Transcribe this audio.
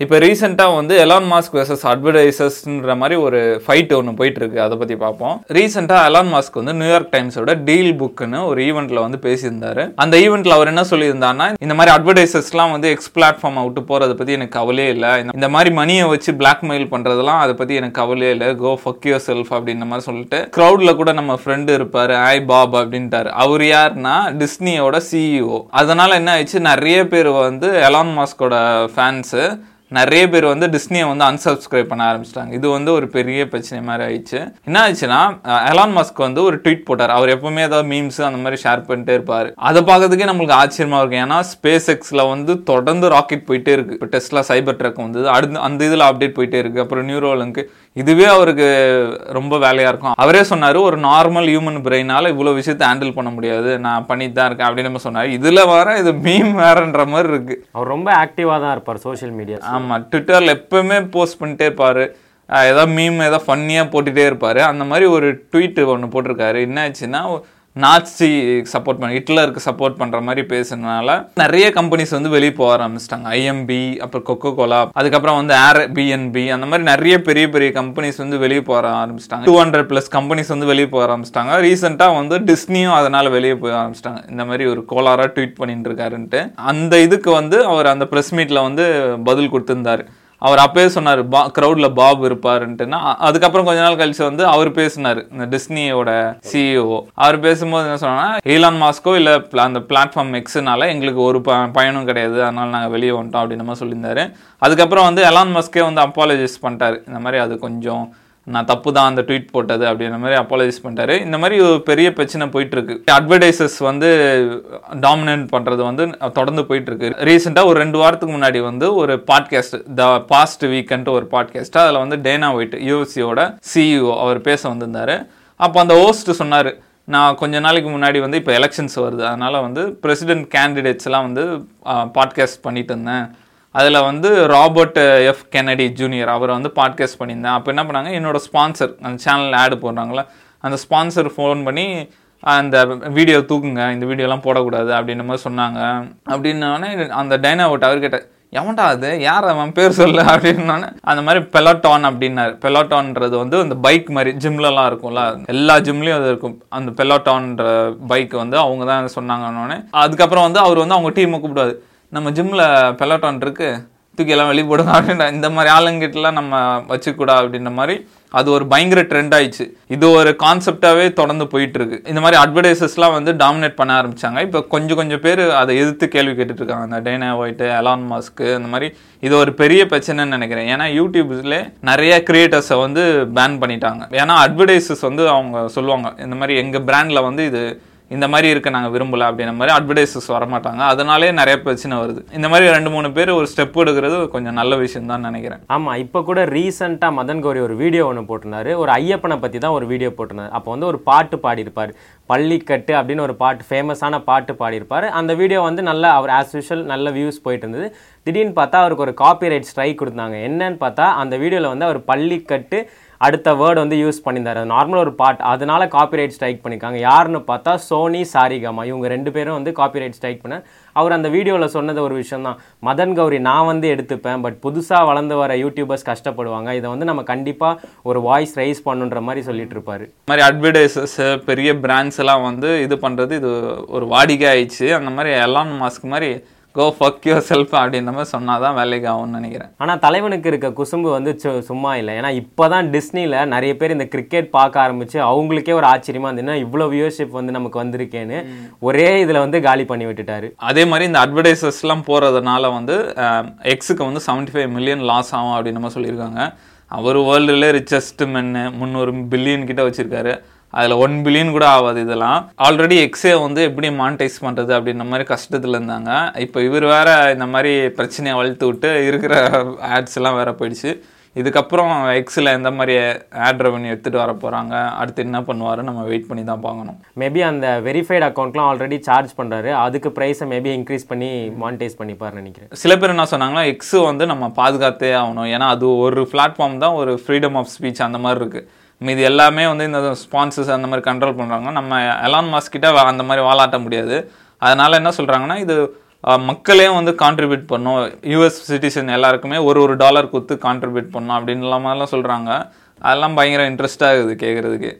இப்போ ரீசெண்டாக வந்து எலான் மாஸ்க் வெர்சஸ் அட்வர்டைசர்ஸ்ன்ற மாதிரி ஒரு ஃபைட் ஒன்று போயிட்டுருக்கு. அதை பற்றி பார்ப்போம் ரீசெண்டாக எலான் மாஸ்க் வந்து நியூயார்க் டைம்ஸோட டீல் புக்குன்னு ஒரு ஈவெண்ட்டில் வந்து பேசியிருந்தாரு. அந்த ஈவெண்ட்டில் அவர் என்ன சொல்லியிருந்தாருன்னா இந்த மாதிரி அட்வர்டைசர்ஸ்லாம் வந்து எக்ஸ் பிளாட்ஃபார்மை விட்டு போகிறத பற்றி எனக்கு கவலையே இல்லை. இந்த- மாதிரி மணியை வச்சு பிளாக்மெயில் பண்ணுறதுலாம் அதை பற்றி எனக்கு கவலையே இல்லை. கோ ஃபக் யூர் செல்ஃப் அப்படின்ற மாதிரி சொல்லிட்டு க்ரௌடில் கூட நம்ம ஃப்ரெண்டு இருப்பார். ஐ பாப் அப்படின்ட்டார். அவர் யாருன்னா டிஸ்னியோட சிஇஓ அதனால் என்ன ஆயிடுச்சு? நிறைய பேர் வந்து எலான் மாஸ்கோட ஃபேன்ஸு நிறைய பேர் வந்து டிஸ்னியை வந்து அன்சப்ஸ்கிரைப் பண்ண ஆரம்பிச்சிட்டாங்க. இது வந்து ஒரு பெரிய பிரச்சனை மாதிரி ஆயிடுச்சு. என்ன ஆச்சுன்னா எலான் மஸ்க் வந்து ஒரு ட்வீட் போட்டார். அவர் எப்பவுமே ஏதாவது மீம்ஸ் அந்த மாதிரி ஷேர் பண்ணிட்டே இருப்பார். அதை பார்க்கறதுக்கே நம்மளுக்கு ஆச்சரியமா இருக்கும். ஏன்னா ஸ்பேஸ் எக்ஸ்ல வந்து தொடர்ந்து ராக்கெட் போயிட்டே இருக்கு. இப்போ டெஸ்லா சைபர் ட்ரக் வந்து அடுத்து அந்த இதில் அப்டேட் போயிட்டே இருக்கு. அப்புறம் நியூரோலுக்கு இதுவே அவருக்கு ரொம்ப வேலையா இருக்கும். அவரே சொன்னாரு ஒரு நார்மல் ஹியூமன் பிரெயினால இவ்வளவு விஷயத்தை ஹேண்டில் பண்ண முடியாது. நான் பண்ணிட்டு தான் இருக்கேன். அப்படின்னு நம்ம சொன்னாரு. இதுல வர இது மீம் வேறன்ற மாதிரி இருக்கு. அவர் ரொம்ப ஆக்டிவாக தான் இருப்பார் சோஷியல் மீடியா ஆமா ட்விட்டர்ல எப்பவுமே போஸ்ட் பண்ணிட்டே இருப்பாரு. ஏதாவது மீம் ஏதாவது ஃபன்னியா போட்டுட்டே இருப்பாரு. அந்த மாதிரி ஒரு ட்வீட் ஒன்று போட்டிருக்காரு. என்ன ஆச்சுன்னா நாச்சி சப்போர்ட் பண்ண ஹிட்லருக்கு சப்போர்ட் பண்ணுற மாதிரி பேசுனதுனால நிறைய கம்பெனிஸ் வந்து வெளியே போக ஆரம்பிச்சிட்டாங்க. ஐஎம்பி அப்புறம் கொக்கோ கோலா அதுக்கப்புறம் வந்து ஏர் பிஎன்பி அந்த மாதிரி நிறைய பெரிய பெரிய கம்பெனிஸ் வந்து வெளியே போக ஆரம்பிச்சிட்டாங்க. டூ ஹண்ட்ரட் ப்ளஸ் கம்பெனிஸ் வந்து வெளியே போக ஆரம்பிச்சிட்டாங்க. ரீசெண்டாக வந்து டிஸ்னியும் அதனால வெளியே போக ஆரம்பிச்சிட்டாங்க. இந்த மாதிரி ஒரு கோலாராக ட்வீட் பண்ணிட்டு இருக்காருன்ட்டு. அந்த இதுக்கு வந்து அவர் அந்த ப்ரெஸ் மீட்டில் வந்து பதில் கொடுத்துருந்தாரு. அவர் அப்பயே சொன்னார் பா க்ரௌடில் பாப் இருப்பாருன்ட்டுனா அதுக்கப்புறம் கொஞ்ச நாள் கழிச்சு வந்து அவர் பேசினார் இந்த டிஸ்னியோட சிஇஓ அவர் பேசும்போது என்ன சொன்னாங்கன்னா ஈலான் மாஸ்கோ இல்லை அந்த பிளாட்ஃபார்ம் எக்ஸுனால எங்களுக்கு ஒரு ப பயனும் கிடையாது அதனால் நாங்கள் வெளியே வந்துட்டோம் அப்படின்னு மாதிரி சொல்லியிருந்தாரு. அதுக்கப்புறம் வந்து எலான் மஸ்கே வந்து அப்பாலஜைஸ் பண்ணிட்டாரு. இந்த மாதிரி அது கொஞ்சம் நான் தப்பு தான் அந்த ட்வீட் போட்டது அப்படின்ற மாதிரி அப்பாலஜைஸ் பண்ணிட்டாரு. இந்த மாதிரி ஒரு பெரிய பிரச்சனை போயிட்டுருக்கு. அட்வர்டைசஸ் வந்து டாமினேட் பண்ணுறது வந்து தொடர்ந்து போயிட்டுருக்கு. ரீசெண்டாக ஒரு ரெண்டு வாரத்துக்கு முன்னாடி வந்து ஒரு பாட்காஸ்ட் த பாஸ்ட் வீக்கன்ட்டு ஒரு பாட்காஸ்ட் அதில் வந்து டேனா ஒயிட் யூஎஸ்சியோட சிஇஓ அவர் பேச வந்திருந்தார். அப்போ அந்த ஹோஸ்ட் சொன்னார் நான் கொஞ்ச நாளைக்கு முன்னாடி வந்து இப்போ எலெக்ஷன்ஸ் வருது. அதனால் வந்து பிரசிடென்ட் கேண்டிடேட்ஸ்லாம் வந்து பாட்காஸ்ட் பண்ணிட்டு இருந்தேன். அதில் வந்து ராபர்ட் எஃப் கெனடி ஜூனியர் அவரை வந்து பாட்காஸ்ட் பண்ணியிருந்தேன். அப்போ என்ன பண்ணாங்க? என்னோடய ஸ்பான்சர் அந்த சேனலில் ஆடு போடுறாங்களே அந்த ஸ்பான்சர் ஃபோன் பண்ணி அந்த வீடியோ தூக்குங்க இந்த வீடியோலாம் போடக்கூடாது அப்படின்ற மாதிரி சொன்னாங்க. அப்படின்னோடனே அந்த டைனாவோட் அவர்கிட்ட எவன்டா அது? யார் அவன்? பேர் சொல்லு. அப்படின்னோடனே அந்த மாதிரி பெலட்டான் அப்படின்னாரு. பெலட்டான்ன்றது வந்து அந்த பைக் மாதிரி ஜிம்லலாம் இருக்கும்ல. எல்லா ஜிம்லேயும் அது இருக்கும். அந்த பெலட்டான்ற பைக் வந்து அவங்க தான் சொன்னாங்கன்னொடனே அதுக்கப்புறம் வந்து அவர் வந்து அவங்க டீமை கூப்பிடுவாரு. நம்ம ஜிம்மில் பெலட்டான் இருக்குது தூக்கி எல்லாம் வெளியே போடுங்க அப்படின்ற இந்த மாதிரி ஆளுங்கிட்டலாம் நம்ம வச்சுக்கூடா அப்படின்ற மாதிரி அது ஒரு பயங்கர ட்ரெண்ட் ஆயிடுச்சு. இது ஒரு கான்செப்டாகவே தொடர்ந்து போயிட்டு இருக்கு இந்த மாதிரி அட்வர்டைசஸ்லாம் வந்து டாமினேட் பண்ண ஆரம்பிச்சாங்க. இப்போ கொஞ்சம் கொஞ்சம் பேர் அதை எதிர்த்து கேள்வி கேட்டுட்ருக்காங்க. இருக்காங்க டேனா ஒயிட்டு அலான் மாஸ்க்கு அந்த மாதிரி இது ஒரு பெரிய பிரச்சனைன்னு நினைக்கிறேன். ஏன்னா யூடியூப்ஸ்ல நிறைய கிரியேட்டர்ஸை வந்து பேன் பண்ணிட்டாங்க. ஏன்னா அட்வர்டைசஸ் வந்து அவங்க சொல்லுவாங்க இந்த மாதிரி எங்கள் பிராண்டில் வந்து இது இந்த மாதிரி இருக்க நாங்கள் விரும்பல அப்படின்ற மாதிரி அட்வர்டைசஸ் வரமாட்டாங்க. அதனாலே நிறைய பிரச்சனை வருது. இந்த மாதிரி ரெண்டு மூணு பேர் ஒரு ஸ்டெப் எடுக்கிறது கொஞ்சம் நல்ல விஷயம் தான் நினைக்கிறேன். ஆமாம் இப்போ கூட ரீசெண்டாக மதன் கௌரி ஒரு வீடியோ ஒன்று போட்டிருந்தாரு. ஒரு ஐயப்பனை பற்றி தான் ஒரு வீடியோ போட்டிருந்தாரு. அப்போ வந்து ஒரு பாட்டு பாடியிருப்பார். பள்ளிக்கட்டு அப்படின்னு ஒரு பாட்டு ஃபேமஸான பாட்டு பாடியிருப்பார். அந்த வீடியோ வந்து நல்லா அவர் ஆஸ் யூஷுவல் நல்ல வியூஸ் போயிட்டு இருந்தது. திடீர்னு பார்த்தா அவருக்கு ஒரு காப்பிரைட் ஸ்ட்ரைக் கொடுத்தாங்க. என்னன்னு பார்த்தா அந்த வீடியோவில் வந்து அவர் பள்ளிக்கட்டு அடுத்த வேர்டு வந்து யூஸ் பண்ணியிருந்தார். நார்மல் ஒரு பாட் அதனால காப்பிரைட் ஸ்ட்ரைக் பண்ணியிருக்காங்க. யாருன்னு பார்த்தா சோனி சாரிகாமா. இவங்க ரெண்டு பேரும் வந்து காப்பிரைட் ஸ்ட்ரைக் பண்ண அவர் அந்த வீடியோவில் சொன்னது ஒரு விஷயம் தான் மதன் கௌரி நான் வந்து எடுத்துப்பேன் பட் புதுசாக வளர்ந்து வர யூடியூபர்ஸ் கஷ்டப்படுவாங்க. இதை வந்து நம்ம கண்டிப்பாக ஒரு வாய்ஸ் ரைஸ் பண்ணுன்ற மாதிரி சொல்லிட்டு இருப்பாரு. மாதிரி அட்வர்டைசஸ் பெரிய பிராண்ட்ஸ் எல்லாம் வந்து இது பண்ணுறது இது ஒரு வாடிக்கை ஆயிடுச்சு அந்த மாதிரி எல்லாம் மாஸ்க் மாதிரி கோ ஃபக் யுவர் செல்ஃப் அப்படின்ற மாதிரி சொன்னாதான் வேலைக்கு ஆகும்னு நினைக்கிறேன். ஆனால் தலைவனுக்கு இருக்க குசும்பு வந்து சும்மா இல்லை. ஏன்னா இப்போ தான் டிஸ்னியில் நிறைய பேர் இந்த கிரிக்கெட் பார்க்க ஆரம்பிச்சு அவங்களுக்கே ஒரு ஆச்சரியமா இருந்ததுன்னா இவ்வளோ வியூவர்ஷிப் வந்து நமக்கு வந்திருக்கேன்னு ஒரே இதில் வந்து காலி பண்ணி விட்டுட்டாரு. அதே மாதிரி இந்த அட்வர்டைசஸ்லாம் போகிறதுனால வந்து எக்ஸுக்கு வந்து 75 ஃபைவ் மில்லியன் லாஸ் ஆகும் அப்படின்னு நம்ம சொல்லியிருக்காங்க. அவர் வேர்ல்டுலே ரிச்சஸ்ட் மென்னு முந்நூறு பில்லியன் கிட்ட வச்சிருக்காரு. அதில் ஒன் பில்லியன் கூட ஆகாது இதெல்லாம். ஆல்ரெடி எக்ஸே வந்து எப்படி மானிட்டைஸ் பண்ணுறது அப்படின்ற மாதிரி கஷ்டத்தில் இருந்தாங்க. இப்போ இவர் வேற இந்த மாதிரி பிரச்சனையை வளர்த்து விட்டு இருக்கிற ஆட்ஸ் எல்லாம் வேற போயிடுச்சு. இதுக்கப்புறம் எக்ஸில் எந்த மாதிரி ஆட் ரெவன்யூ எடுத்துகிட்டு வர போகிறாங்க அடுத்து என்ன பண்ணுவாரு நம்ம வெயிட் பண்ணி தான் பார்க்கணும். மேபி அந்த வெரிஃபைடு அக்கௌண்ட்லாம் ஆல்ரெடி சார்ஜ் பண்ணுறாரு அதுக்கு ப்ரைஸை மேபி இன்க்ரீஸ் பண்ணி மானிட்டைஸ் பண்ணிப்பாருன்னு நினைக்கிறேன். சில பேர் என்ன சொன்னாங்கன்னா எக்ஸ் வந்து நம்ம பாதுகாத்தே ஆகணும். ஏன்னா அது ஒரு பிளாட்ஃபார்ம் தான் ஒரு ஃப்ரீடம் ஆஃப் ஸ்பீச் அந்த மாதிரி இருக்கு. மீதி எல்லாமே வந்து இந்த ஸ்பான்சர்ஸ் அந்த மாதிரி கண்ட்ரோல் பண்ணுறாங்க நம்ம எலான் மாஸ்கிட்ட அந்த மாதிரி வாலாட்ட முடியாது. அதனால் என்ன சொல்கிறாங்கன்னா இது மக்களே வந்து கான்ட்ரிபியூட் பண்ணும். யூஎஸ் சிட்டிசன் எல்லாருக்குமே ஒரு ஒரு டாலர் கொடுத்து கான்ட்ரிபியூட் பண்ணும் அப்படின்லாம் மாதிரிலாம் சொல்கிறாங்க அதெல்லாம் பயங்கர இன்ட்ரெஸ்டாக இருக்குது கேட்குறதுக்கு